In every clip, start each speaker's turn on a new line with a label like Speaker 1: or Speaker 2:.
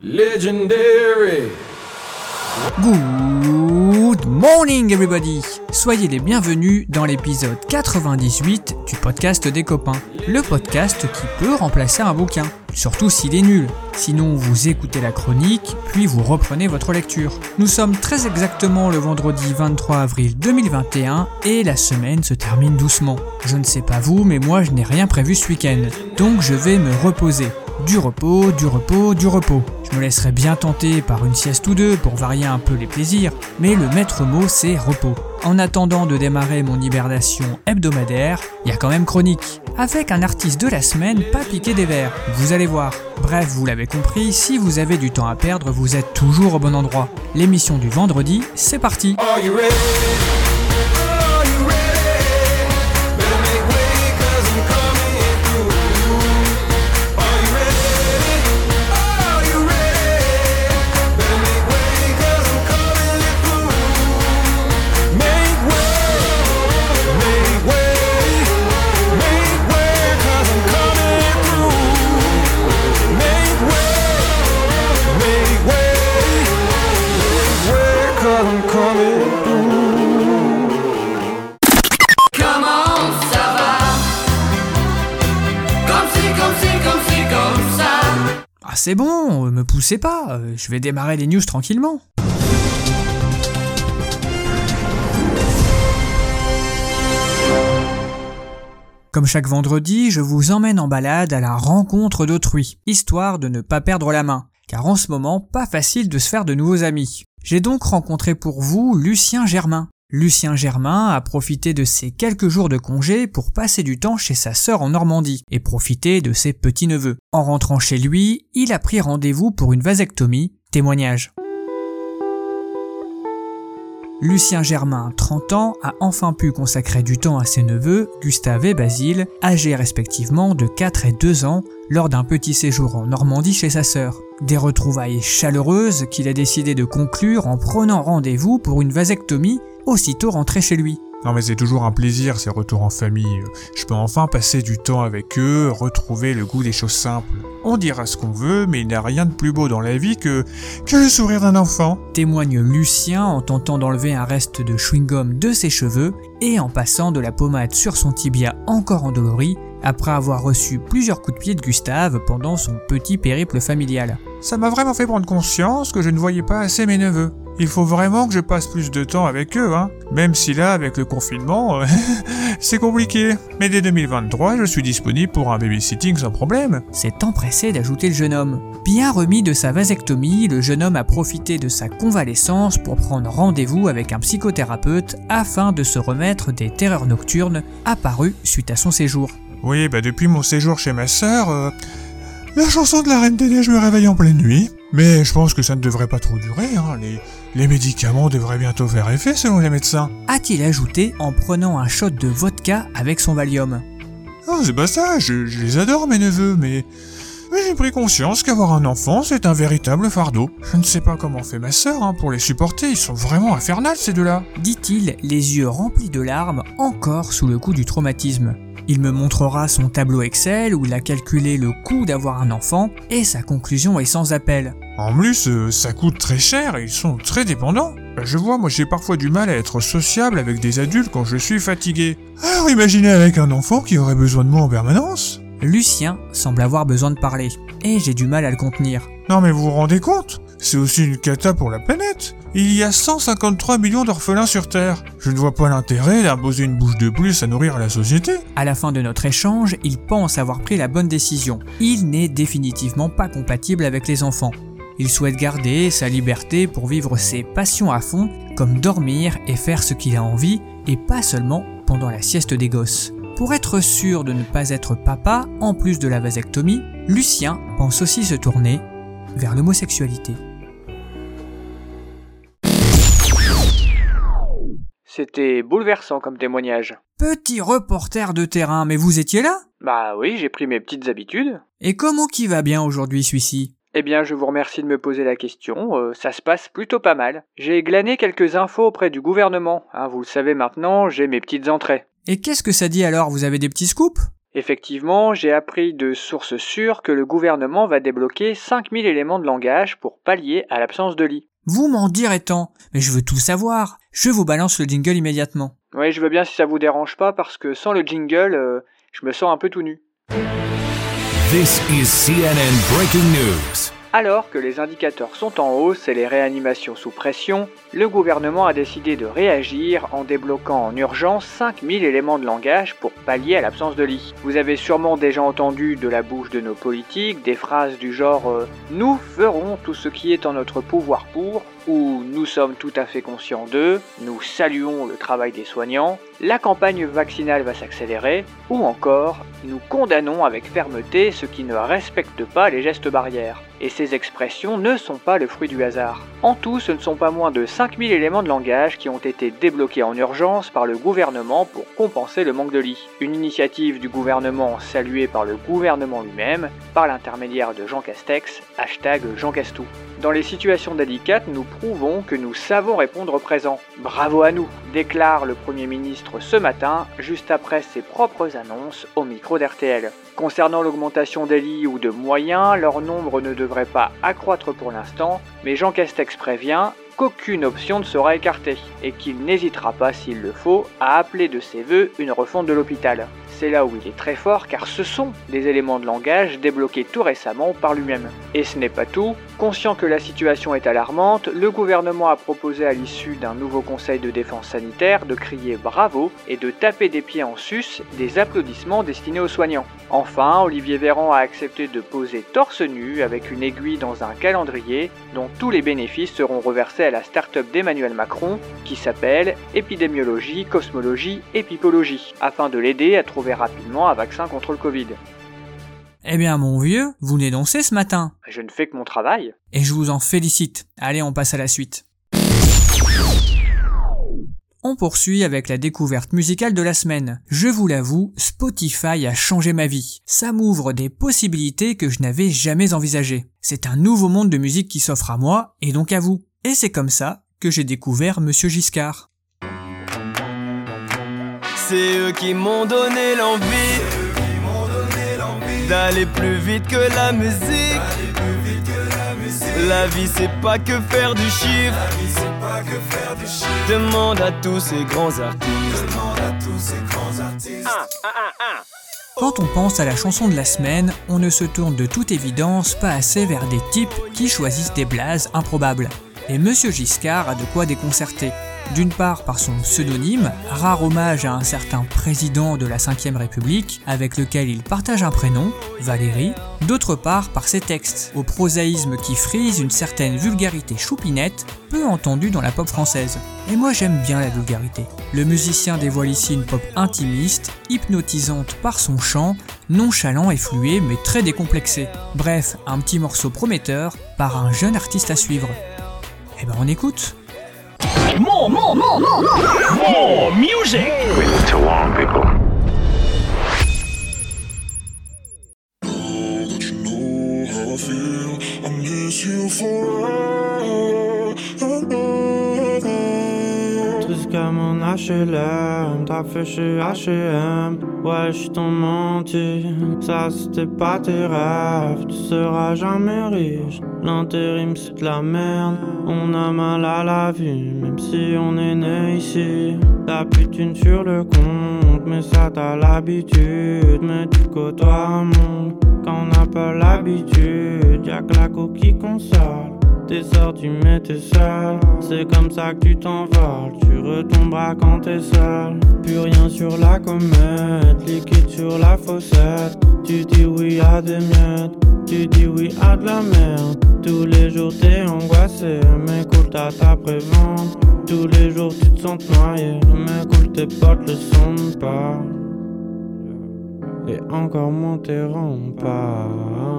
Speaker 1: Legendary.
Speaker 2: Good morning everybody Soyez les bienvenus dans l'épisode 98 du podcast des copains. Le podcast qui peut remplacer un bouquin, surtout s'il est nul. Sinon vous écoutez la chronique, puis vous reprenez votre lecture. Nous sommes très exactement le vendredi 23 avril 2021 et la semaine se termine doucement. Je ne sais pas vous, mais moi je n'ai rien prévu ce week-end. Donc je vais me reposer. Du repos, du repos, du repos. Je me laisserai bien tenter par une sieste ou deux pour varier un peu les plaisirs, mais le maître mot c'est repos. En attendant de démarrer mon hibernation hebdomadaire, il y a quand même chronique. Avec un artiste de la semaine pas piqué des verres, vous allez voir. Bref, vous l'avez compris, si vous avez du temps à perdre, vous êtes toujours au bon endroit. L'émission du vendredi, c'est parti? C'est bon, euh, me poussez pas, euh, je vais démarrer les news tranquillement. Comme chaque vendredi, je vous emmène en balade à la rencontre d'autrui, histoire de ne pas perdre la main, car en ce moment, pas facile de se faire de nouveaux amis. J'ai donc rencontré pour vous Lucien Germain. Lucien Germain a profité de ses quelques jours de congé pour passer du temps chez sa sœur en Normandie et profiter de ses petits-neveux. En rentrant chez lui, il a pris rendez-vous pour une vasectomie. Témoignage. Lucien Germain, 30 ans, a enfin pu consacrer du temps à ses neveux, Gustave et Basile, âgés respectivement de 4 et 2 ans, lors d'un petit séjour en Normandie chez sa sœur. Des retrouvailles chaleureuses qu'il a décidé de conclure en prenant rendez-vous pour une vasectomie, aussitôt rentré chez lui.
Speaker 3: Non mais c'est toujours un plaisir ces retours en famille. Je peux enfin passer du temps avec eux, retrouver le goût des choses simples. On dira ce qu'on veut, mais il n'y a rien de plus beau dans la vie que que le sourire d'un enfant.
Speaker 2: témoigne Lucien en tentant d'enlever un reste de chewing-gum de ses cheveux et en passant de la pommade sur son tibia encore endolori après avoir reçu plusieurs coups de pied de Gustave pendant son petit périple familial.
Speaker 3: Ça m'a vraiment fait prendre conscience que je ne voyais pas assez mes neveux. Il faut vraiment que je passe plus de temps avec eux, hein. Même si là, avec le confinement, euh, c'est compliqué. Mais dès 2023, je suis disponible pour un babysitting sans problème.
Speaker 2: s'est empressé d'ajouter le jeune homme. Bien remis de sa vasectomie, le jeune homme a profité de sa convalescence pour prendre rendez-vous avec un psychothérapeute afin de se remettre des terreurs nocturnes apparues suite à son séjour.
Speaker 3: Oui, bah depuis mon séjour chez ma sœur, euh, la chanson de la Reine des Neiges me réveille en pleine nuit. Mais je pense que ça ne devrait pas trop durer, hein. Les, les médicaments devraient bientôt faire effet selon les médecins.
Speaker 2: A-t-il ajouté en prenant un shot de vodka avec son Valium?
Speaker 3: Oh, c'est pas ça, je, je les adore mes neveux, mais... Mais j'ai pris conscience qu'avoir un enfant, c'est un véritable fardeau. Je ne sais pas comment fait ma sœur hein, pour les supporter, ils sont vraiment infernales ces deux-là.
Speaker 2: dit-il, les yeux remplis de larmes, encore sous le coup du traumatisme. Il me montrera son tableau Excel où il a calculé le coût d'avoir un enfant et sa conclusion est sans appel.
Speaker 3: En plus, euh, ça coûte très cher et ils sont très dépendants. Bah, Je vois, moi j'ai parfois du mal à être sociable avec des adultes quand je suis fatigué. Alors imaginez avec un enfant qui aurait besoin de moi en permanence.
Speaker 2: Lucien semble avoir besoin de parler, et j'ai du mal à le contenir.
Speaker 3: Non mais vous vous rendez compte? C'est aussi une cata pour la planète. Il y a 153 millions d'orphelins sur Terre. Je ne vois pas l'intérêt d'imposer une bouche de plus à nourrir la société.
Speaker 2: À la fin de notre échange, il pense avoir pris la bonne décision. Il n'est définitivement pas compatible avec les enfants. Il souhaite garder sa liberté pour vivre ses passions à fond, comme dormir et faire ce qu'il a envie, et pas seulement pendant la sieste des gosses. Pour être sûr de ne pas être papa, en plus de la vasectomie, Lucien pense aussi se tourner vers l'homosexualité.
Speaker 4: C'était bouleversant comme témoignage.
Speaker 2: Petit reporter de terrain, mais vous étiez là?
Speaker 4: Bah oui, j'ai pris mes petites habitudes.
Speaker 2: Et comment qui va bien aujourd'hui celui-ci?
Speaker 4: Eh bien, je vous remercie de me poser la question. euh, ça se passe plutôt pas mal. J'ai glané quelques infos auprès du gouvernement. hein, vous le savez maintenant, j'ai mes petites entrées.
Speaker 1: Et qu'est-ce que ça dit alors? Vous avez des petits scoops?
Speaker 2: Effectivement, j'ai appris de sources sûres que le gouvernement va débloquer 5000 éléments de langage pour pallier à l'absence de lit.
Speaker 1: Vous m'en direz tant Mais je veux tout savoir. Je vous balance le jingle immédiatement.
Speaker 2: Oui, je veux bien si ça vous dérange pas parce que sans le jingle, euh, je me sens un peu tout nu.
Speaker 5: This is CNN breaking news.
Speaker 2: Alors que les indicateurs sont en hausse et les réanimations sous pression, le gouvernement a décidé de réagir en débloquant en urgence 5000 éléments de langage pour pallier à l'absence de lit. Vous avez sûrement déjà entendu de la bouche de nos politiques des phrases du genre euh, Nous ferons tout ce qui est en notre pouvoir pour ou Nous sommes tout à fait conscients d'eux, nous saluons le travail des soignants, la campagne vaccinale va s'accélérer, ou encore Nous condamnons avec fermeté ceux qui ne respectent pas les gestes barrières. Et ces expressions ne sont pas le fruit du hasard. En tout, ce ne sont pas moins de 5000 éléments de langage qui ont été débloqués en urgence par le gouvernement pour compenser le manque de lits. Une initiative du gouvernement saluée par le gouvernement lui-même, par l'intermédiaire de Jean Castex, hashtag Jean Castou. Dans les situations délicates, nous prouvons que nous savons répondre présent. Bravo à nous, déclare le Premier ministre ce matin, juste après ses propres annonces au micro d'RTL. Concernant l'augmentation des lits ou de moyens, leur nombre ne devrait pas accroître pour l'instant, mais Jean Castex prévient qu'aucune option ne sera écartée et qu'il n'hésitera pas, s'il le faut, à appeler de ses voeux une refonte de l'hôpital. C'est là où il est très fort car ce sont des éléments de langage débloqués tout récemment par lui-même. Et ce n'est pas tout, conscient que la situation est alarmante, le gouvernement a proposé à l'issue d'un nouveau conseil de défense sanitaire de crier bravo et de taper des pieds en sus des applaudissements destinés aux soignants. Enfin, Olivier Véran a accepté de poser torse nu avec une aiguille dans un calendrier dont tous les bénéfices seront reversés à la start-up d'Emmanuel Macron qui s'appelle Épidémiologie, Cosmologie, Épipologie, afin de l'aider à trouver rapidement un vaccin contre le Covid.
Speaker 1: Eh bien, mon vieux, vous n'énoncez ce matin.
Speaker 2: Je ne fais que mon travail.
Speaker 1: Et je vous en félicite. Allez, on passe à la suite. On poursuit avec la découverte musicale de la semaine. Je vous l'avoue, Spotify a changé ma vie. Ça m'ouvre des possibilités que je n'avais jamais envisagées. C'est un nouveau monde de musique qui s'offre à moi, et donc à vous. Et c'est comme ça que j'ai découvert Monsieur Giscard.
Speaker 6: C'est eux qui m'ont donné l'envie d'aller plus vite que la musique. La vie c'est pas que faire du chiffre. Demande à tous ces grands artistes.
Speaker 1: Quand on pense à la chanson de la semaine, on ne se tourne de toute évidence pas assez vers des types qui choisissent des blazes improbables. Et Monsieur Giscard a de quoi déconcerter. D'une part par son pseudonyme, rare hommage à un certain président de la 5ème République avec lequel il partage un prénom, Valérie, d'autre part par ses textes, au prosaïsme qui frise une certaine vulgarité choupinette peu entendue dans la pop française. Et moi j'aime bien la vulgarité. Le musicien dévoile ici une pop intimiste, hypnotisante par son chant, nonchalant et flué mais très décomplexé. Bref, un petit morceau prometteur par un jeune artiste à suivre. Eh ben on écoute
Speaker 7: you know how I feel. I miss you forever.
Speaker 8: Jusqu'à mon HLM, t'as fait chez H&M Ouais, je t'en menti, ça c'était pas tes rêves. Tu seras jamais riche, l'intérim c'est de la merde. On a mal à la vie, même si on est né ici. De thunes sur le compte, mais ça t'as l'habitude. Mais tu côtoies un monde, quand on n'a pas l'habitude. Y'a que la coquille console T'es sorti mais t'es seul C'est comme ça que tu t'envoles. Tu retomberas quand t'es seul. Plus rien sur la comète. Liquide sur la fossette. Tu dis oui à des miettes. Tu dis oui à de la merde. Tous les jours t'es angoissé. Mais cool t'as ta prévente. Tous les jours tu te sens noyé. Mais cool tes potes le sont pas. Et encore moins tes remparts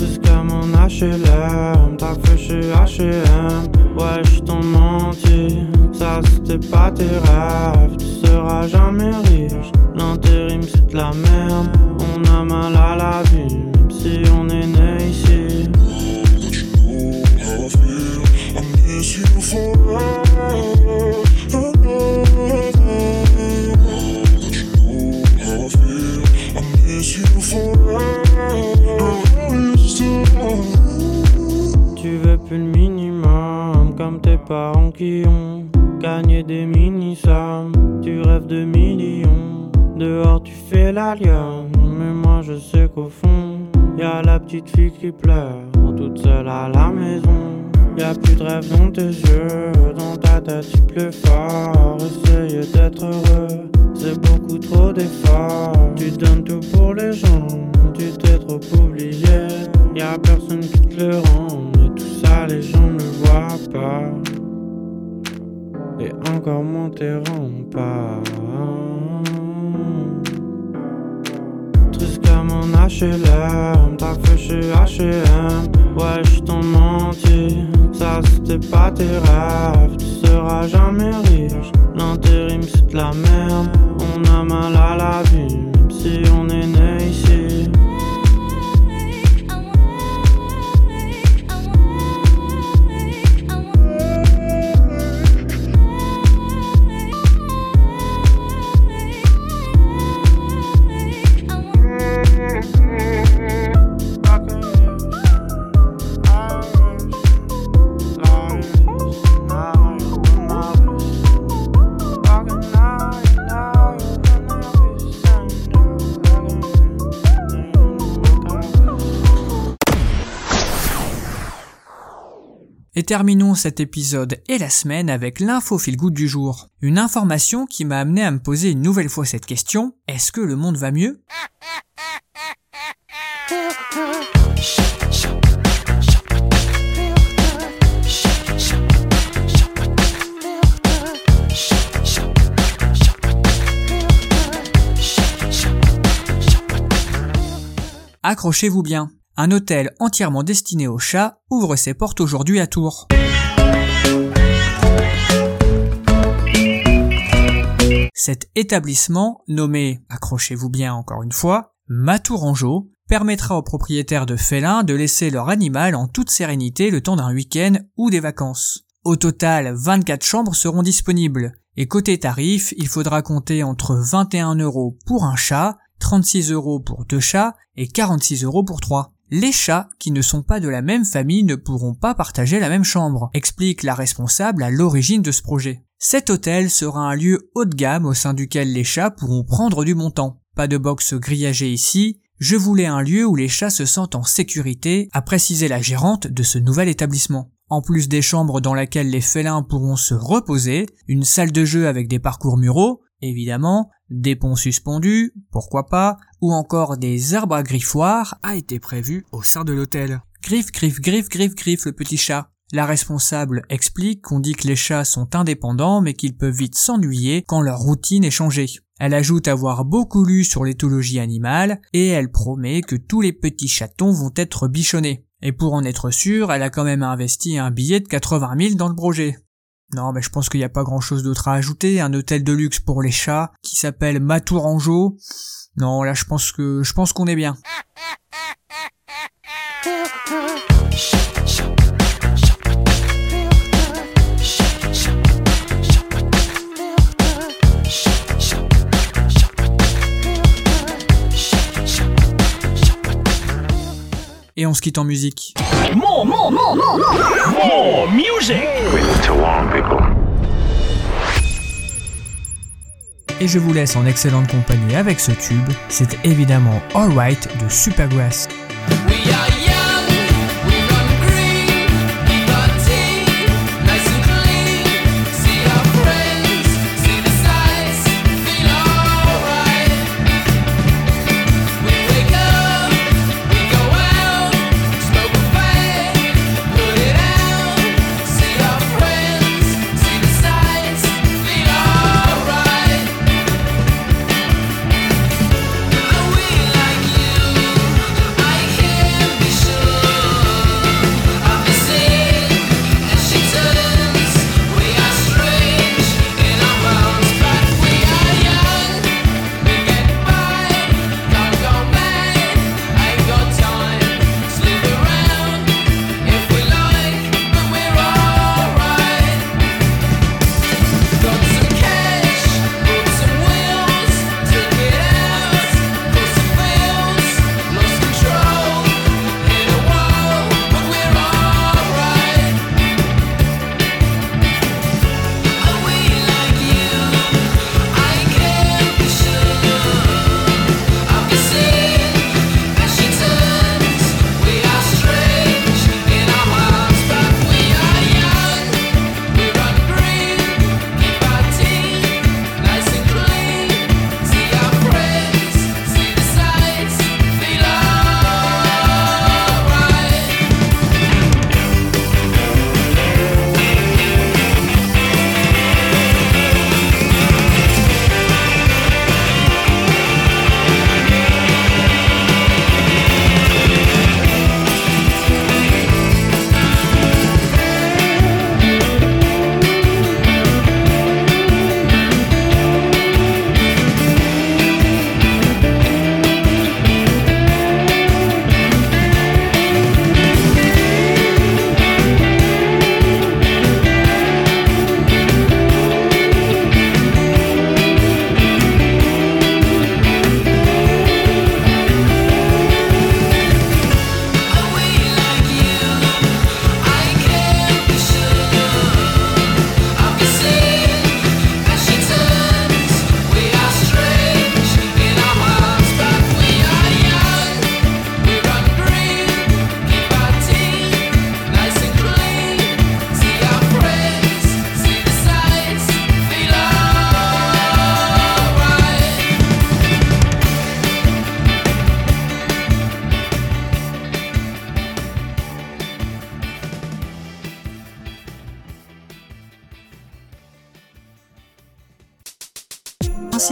Speaker 8: Jusqu'à mon HLM, t'as fait chez H&M Ouais, je t'en menti, ça c'était pas tes rêves. Tu seras jamais riche, l'intérim c'est de la merde. On a mal à la vie, même si on est né ici. Comme tes parents qui ont gagné des mini-sommes. Tu rêves de millions. Dehors, tu fais la lionne. Mais moi, je sais qu'au fond, y a la petite fille qui pleure, toute seule à la maison. Y a plus de rêve dans tes yeux, dans ta tête, tu pleures fort. Essaye d'être heureux, c'est beaucoup trop d'efforts. Tu donnes tout pour les gens, tu t'es trop oublié. Y a personne qui te le encore remparts. Triste comme un HLM, t'as fait chez H&M Ouais, je t'en menti, ça c'était pas tes rêves Tu seras jamais riche, l'intérim c'est de la merde On a mal à la vie, même si on est né
Speaker 2: terminons cet épisode et la semaine avec l'info fil good du jour. Une information qui m'a amené à me poser une nouvelle fois cette question, est-ce que le monde va mieux? Accrochez-vous bien. Un hôtel entièrement destiné aux chats ouvre ses portes aujourd'hui à Tours. Cet établissement, nommé, accrochez-vous bien encore une fois, Matourangeau, permettra aux propriétaires de félins de laisser leur animal en toute sérénité le temps d'un week-end ou des vacances. Au total, 24 chambres seront disponibles. Et côté tarif, il faudra compter entre 21 euros pour un chat, 36 euros pour deux chats et 46 euros pour trois. Les chats qui ne sont pas de la même famille ne pourront pas partager la même chambre, explique la responsable à l'origine de ce projet. Cet hôtel sera un lieu haut de gamme au sein duquel les chats pourront prendre du montant. Pas de box grillagée ici, je voulais un lieu où les chats se sentent en sécurité, a précisé la gérante de ce nouvel établissement. En plus des chambres dans lesquelles les félins pourront se reposer, une salle de jeu avec des parcours muraux, évidemment, des ponts suspendus, pourquoi pas, ou encore des arbres à griffoirs a été prévu au sein de l'hôtel. Griffe, griffe, griffe, griffe, griffe le petit chat. La responsable explique qu'on dit que les chats sont indépendants mais qu'ils peuvent vite s'ennuyer quand leur routine est changée. Elle ajoute avoir beaucoup lu sur l'éthologie animale et elle promet que tous les petits chatons vont être bichonnés. Et pour en être sûre, elle a quand même investi un billet de 80 000 dans le projet. Non, mais je pense qu'il n'y a pas grand chose d'autre à ajouter. Un hôtel de luxe pour les chats qui s'appelle Matourangeau. Non, là, je pense que, je pense qu'on est bien. Et on se quitte en musique.
Speaker 5: Music.
Speaker 2: Et je vous laisse en excellente compagnie avec ce tube. C'est évidemment Alright de Supergrass.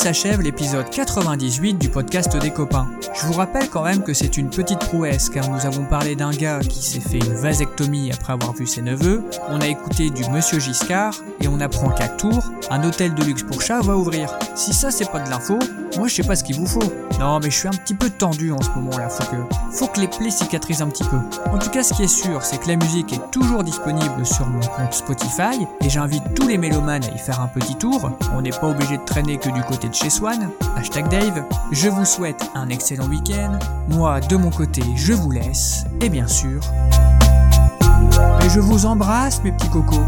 Speaker 2: S'achève l'épisode 98 du podcast des copains. Je vous rappelle quand même que c'est une petite prouesse car nous avons parlé d'un gars qui s'est fait une vasectomie après avoir vu ses neveux, on a écouté du Monsieur Giscard et on apprend qu'à Tours, un hôtel de luxe pour chats va ouvrir. Si ça c'est pas de l'info, moi je sais pas ce qu'il vous faut. Non mais je suis un petit peu tendu en ce moment là, faut que, faut que les plaies cicatrisent un petit peu. En tout cas ce qui est sûr c'est que la musique est toujours disponible sur mon compte Spotify et j'invite tous les mélomanes à y faire un petit tour. On n'est pas obligé de traîner que du côté chez Swan. Hashtag Dave. Je vous souhaite un excellent week-end. Moi, de mon côté, je vous laisse. Et bien sûr... Et je vous embrasse, mes petits cocos.